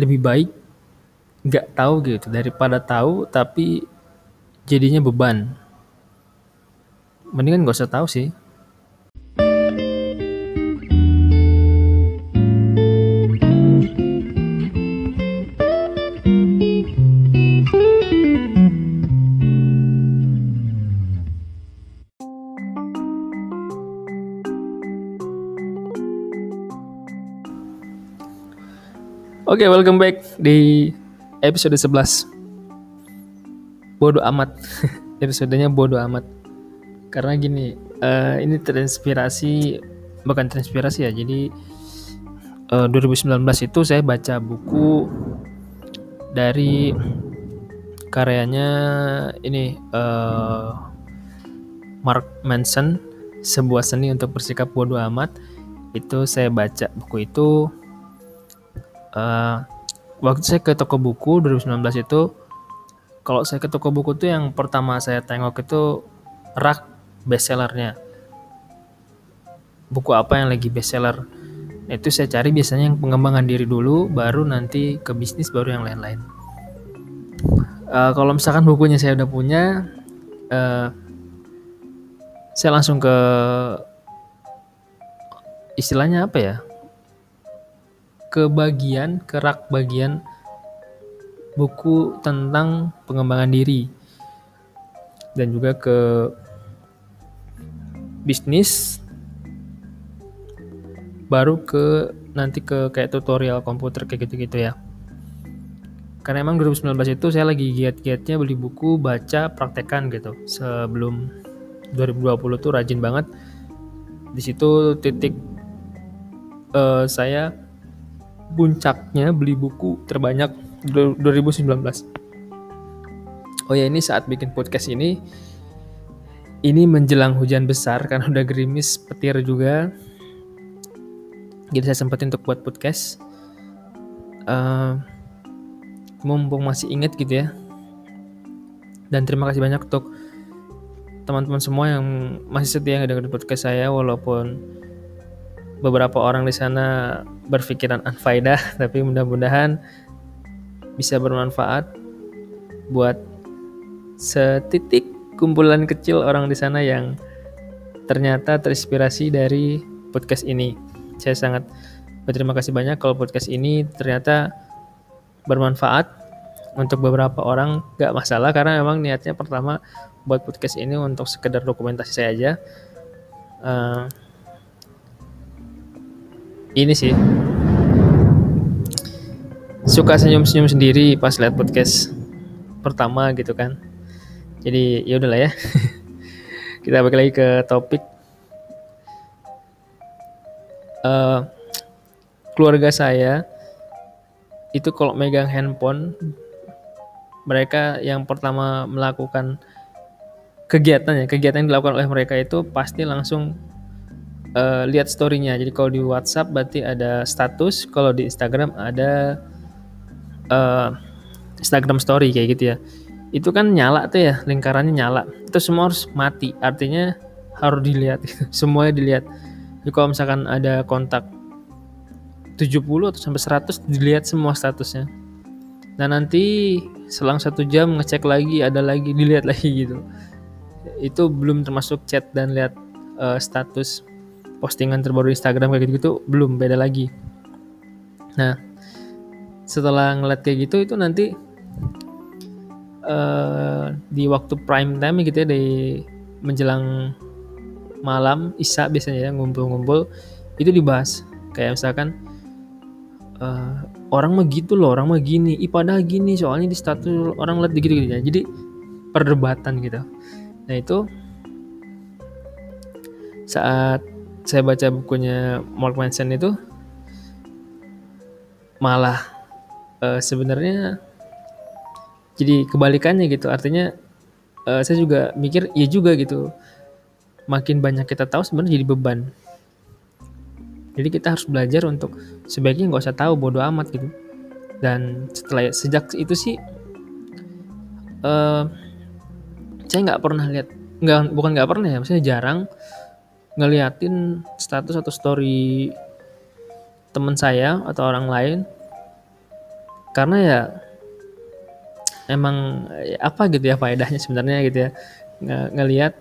lebih baik nggak tahu gitu daripada tahu tapi jadinya beban. Mendingan gak usah tahu sih Oke, okay, welcome back di episode 11. Bodoh amat. Episodenya bodoh amat. Karena gini, uh, ini terinspirasi bukan terinspirasi ya. Jadi uh, eh, 2019 itu saya baca buku dari karyanya ini uh, Mark Manson sebuah seni untuk bersikap bodoh amat itu saya baca buku itu uh, waktu saya ke toko buku 2019 itu kalau saya ke toko buku itu yang pertama saya tengok itu rak bestsellernya. Buku apa yang lagi bestseller? Itu saya cari biasanya yang pengembangan diri dulu baru nanti ke bisnis baru yang lain-lain. Uh, kalau misalkan bukunya saya udah punya uh, saya langsung ke istilahnya apa ya ke bagian kerak bagian buku tentang pengembangan diri. Dan juga ke bisnis baru ke nanti ke kayak tutorial komputer kayak gitu-gitu ya. Karena emang 2019 itu saya lagi giat-giatnya beli buku baca praktekan gitu. Sebelum 2020 tuh rajin banget. Di situ titik uh, saya puncaknya beli buku terbanyak 2019. Oh ya ini saat bikin podcast ini ini menjelang hujan besar karena udah gerimis petir juga. Jadi saya sempetin untuk buat podcast. Uh, mumpung masih inget gitu ya. Dan terima kasih banyak untuk teman-teman semua yang masih setia ngedengerin podcast saya walaupun beberapa orang di sana berpikiran anfaidah tapi mudah-mudahan bisa bermanfaat buat setitik kumpulan kecil orang di sana yang ternyata terinspirasi dari podcast ini. Saya sangat berterima kasih banyak kalau podcast ini ternyata bermanfaat untuk beberapa orang gak masalah karena memang niatnya pertama buat podcast ini untuk sekedar dokumentasi saya aja. Uh, ini sih. Suka senyum-senyum sendiri pas lihat podcast pertama gitu kan. Jadi ya udahlah ya. Kita balik lagi ke topik. Uh, keluarga saya itu kalau megang handphone mereka yang pertama melakukan kegiatannya kegiatan yang dilakukan oleh mereka itu pasti langsung uh, lihat storynya. Jadi kalau di WhatsApp berarti ada status, kalau di Instagram ada uh, Instagram Story kayak gitu ya. Itu kan nyala tuh ya, lingkarannya nyala. Itu semua harus mati. Artinya harus dilihat, semuanya dilihat. Jadi kalau misalkan ada kontak 70 atau sampai 100 dilihat semua statusnya. Nah nanti selang satu jam ngecek lagi, ada lagi, dilihat lagi gitu. Itu belum termasuk chat dan lihat uh, status postingan terbaru Instagram kayak gitu-gitu belum beda lagi. Nah setelah ngeliat kayak gitu itu nanti uh, di waktu prime time gitu ya di menjelang malam isya biasanya ya ngumpul-ngumpul itu dibahas. Kayak misalkan uh, orang mah gitu loh orang mah gini ibadah gini soalnya di status orang lihat gitu gitu ya. Jadi perdebatan gitu. Nah itu saat saya baca bukunya Mark Manson itu malah uh, sebenarnya jadi kebalikannya gitu. Artinya uh, saya juga mikir ya juga gitu. Makin banyak kita tahu sebenarnya jadi beban. Jadi kita harus belajar untuk sebaiknya nggak usah tahu bodoh amat gitu. Dan setelah sejak itu sih uh, saya nggak pernah lihat nggak bukan nggak pernah ya maksudnya jarang ngeliatin status atau story teman saya atau orang lain karena ya emang apa gitu ya faedahnya sebenarnya gitu ya Nge ngelihat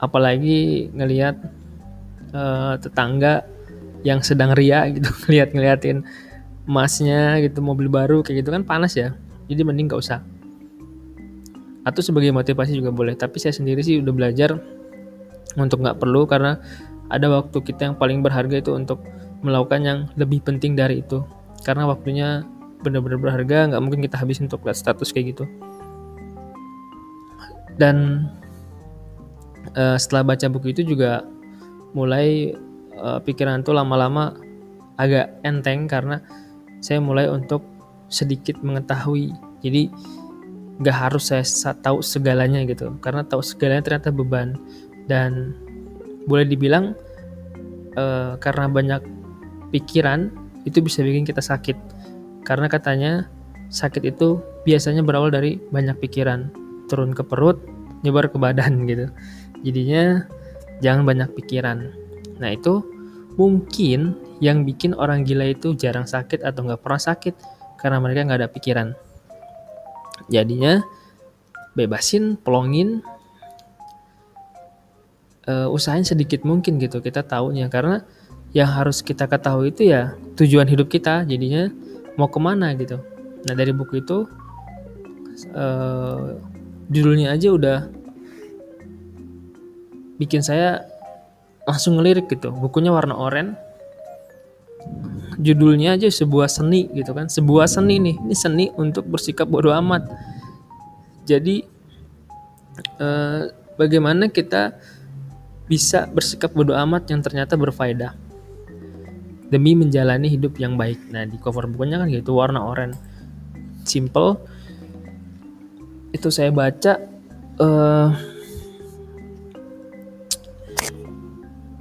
apalagi ngelihat uh, tetangga yang sedang ria gitu ngeliat ngeliatin emasnya gitu mobil baru kayak gitu kan panas ya jadi mending gak usah. Atau sebagai motivasi juga boleh tapi saya sendiri sih udah belajar untuk nggak perlu karena ada waktu kita yang paling berharga itu untuk melakukan yang lebih penting dari itu. Karena waktunya benar-benar berharga nggak mungkin kita habisin untuk lihat status kayak gitu. Dan uh, setelah baca buku itu juga mulai uh, pikiran tuh lama-lama agak enteng karena saya mulai untuk sedikit mengetahui. Jadi nggak harus saya tahu segalanya gitu. Karena tahu segalanya ternyata beban dan boleh dibilang uh, karena banyak pikiran itu bisa bikin kita sakit. Karena katanya sakit itu biasanya berawal dari banyak pikiran. Turun ke perut nyebar ke badan gitu. Jadinya jangan banyak pikiran. Nah itu mungkin yang bikin orang gila itu jarang sakit atau nggak pernah sakit karena mereka nggak ada pikiran. Jadinya bebasin pelongin uh, usahain sedikit mungkin gitu kita tahunya karena yang harus kita ketahui itu ya tujuan hidup kita jadinya mau ke mana gitu. Nah dari buku itu uh, judulnya aja udah bikin saya langsung ngelirik gitu. Bukunya warna oranye. Judulnya aja sebuah seni gitu kan sebuah seni nih. Ini seni untuk bersikap bodoh amat. Jadi eh, bagaimana kita bisa bersikap bodoh amat yang ternyata berfaedah. Demi menjalani hidup yang baik. Nah di cover bukunya kan gitu warna oranye. Simple. Itu saya baca eh,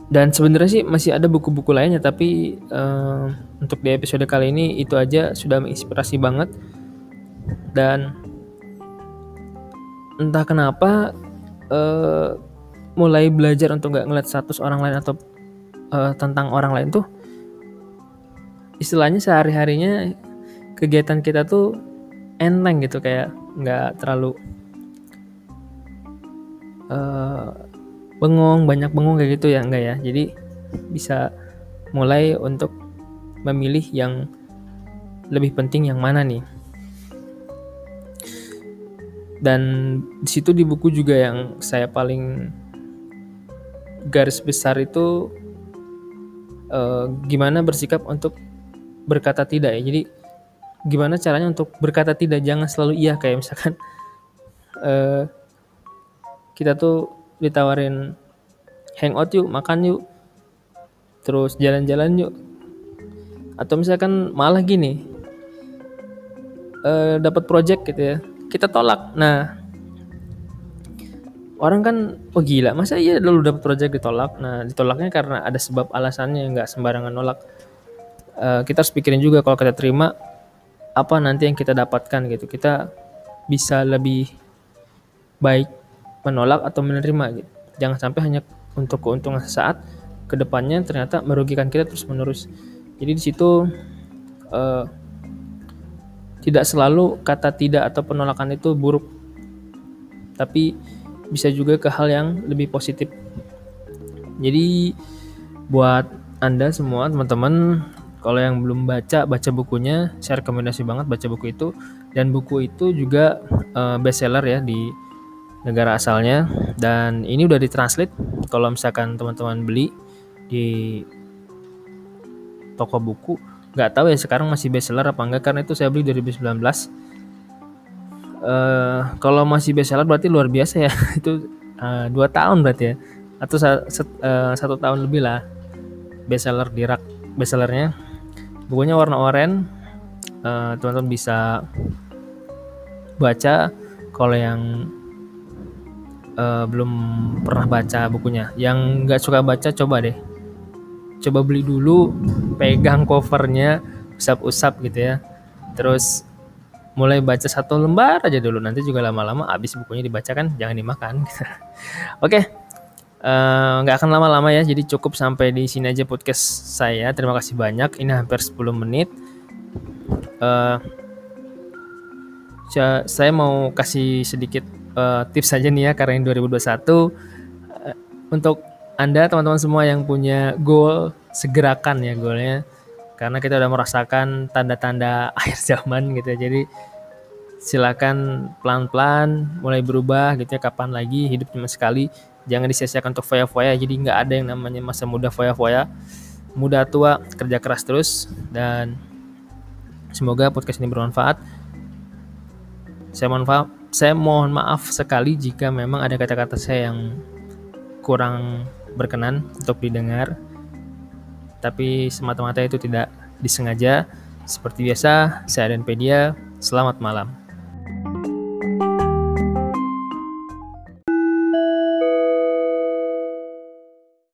dan sebenarnya sih masih ada buku-buku lainnya tapi uh, untuk di episode kali ini itu aja sudah menginspirasi banget. Dan entah kenapa uh, mulai belajar untuk nggak ngeliat status orang lain atau uh, tentang orang lain tuh istilahnya sehari harinya kegiatan kita tuh enteng gitu kayak nggak terlalu uh, bengong banyak bengong kayak gitu ya enggak ya. Jadi bisa mulai untuk memilih yang lebih penting yang mana nih. Dan di situ di buku juga yang saya paling garis besar itu uh, gimana bersikap untuk berkata tidak ya? Jadi gimana caranya untuk berkata tidak? Jangan selalu iya kayak misalkan uh, kita tuh ditawarin hangout yuk makan yuk terus jalan-jalan yuk. Atau misalkan malah gini uh, dapat project gitu ya kita tolak. Nah orang kan oh gila masa iya dulu dapat project ditolak nah ditolaknya karena ada sebab alasannya nggak sembarangan nolak uh, kita harus pikirin juga kalau kita terima apa nanti yang kita dapatkan gitu kita bisa lebih baik menolak atau menerima gitu. Jangan sampai hanya untuk keuntungan sesaat, ke depannya ternyata merugikan kita terus menerus. Jadi di situ uh, tidak selalu kata tidak atau penolakan itu buruk, tapi bisa juga ke hal yang lebih positif. Jadi buat anda semua teman-teman kalau yang belum baca baca bukunya saya rekomendasi banget baca buku itu. Dan buku itu juga uh, bestseller ya di negara asalnya. Dan ini udah ditranslate. Kalau misalkan teman-teman beli di toko buku nggak tahu ya sekarang masih bestseller apa enggak. Karena itu saya beli 2019 eh, kalau masih bestseller berarti luar biasa ya. Itu uh, dua tahun berarti ya. Atau sa uh, satu tahun lebih lah bestseller di rak bestsellernya bukunya warna oranye uh, teman-teman bisa baca kalau yang uh, belum pernah baca bukunya. Yang nggak suka baca coba deh. Coba beli dulu pegang covernya usap-usap gitu ya. Terus mulai baca satu lembar aja dulu. Nanti juga lama-lama habis bukunya dibacakan jangan dimakan. Oke. Eh, nggak uh, akan lama-lama ya. Jadi cukup sampai di sini aja podcast saya. Terima kasih banyak. Ini hampir 10 menit. Uh, saya mau kasih sedikit uh, tips saja nih ya karena ini 2021 uh, untuk anda teman-teman semua yang punya goal segerakan ya goalnya karena kita udah merasakan tanda-tanda akhir zaman gitu ya. Jadi silakan pelan-pelan mulai berubah gitu ya kapan lagi hidup cuma sekali. Jangan disia-siakan untuk foya-foya. Jadi nggak ada yang namanya masa muda foya-foya. Muda tua kerja keras terus. Dan semoga podcast ini bermanfaat. Saya mohon maaf saya mohon maaf sekali jika memang ada kata-kata saya yang kurang berkenan untuk didengar tapi semata-mata itu tidak disengaja. Seperti biasa saya dan Pedia. Selamat malam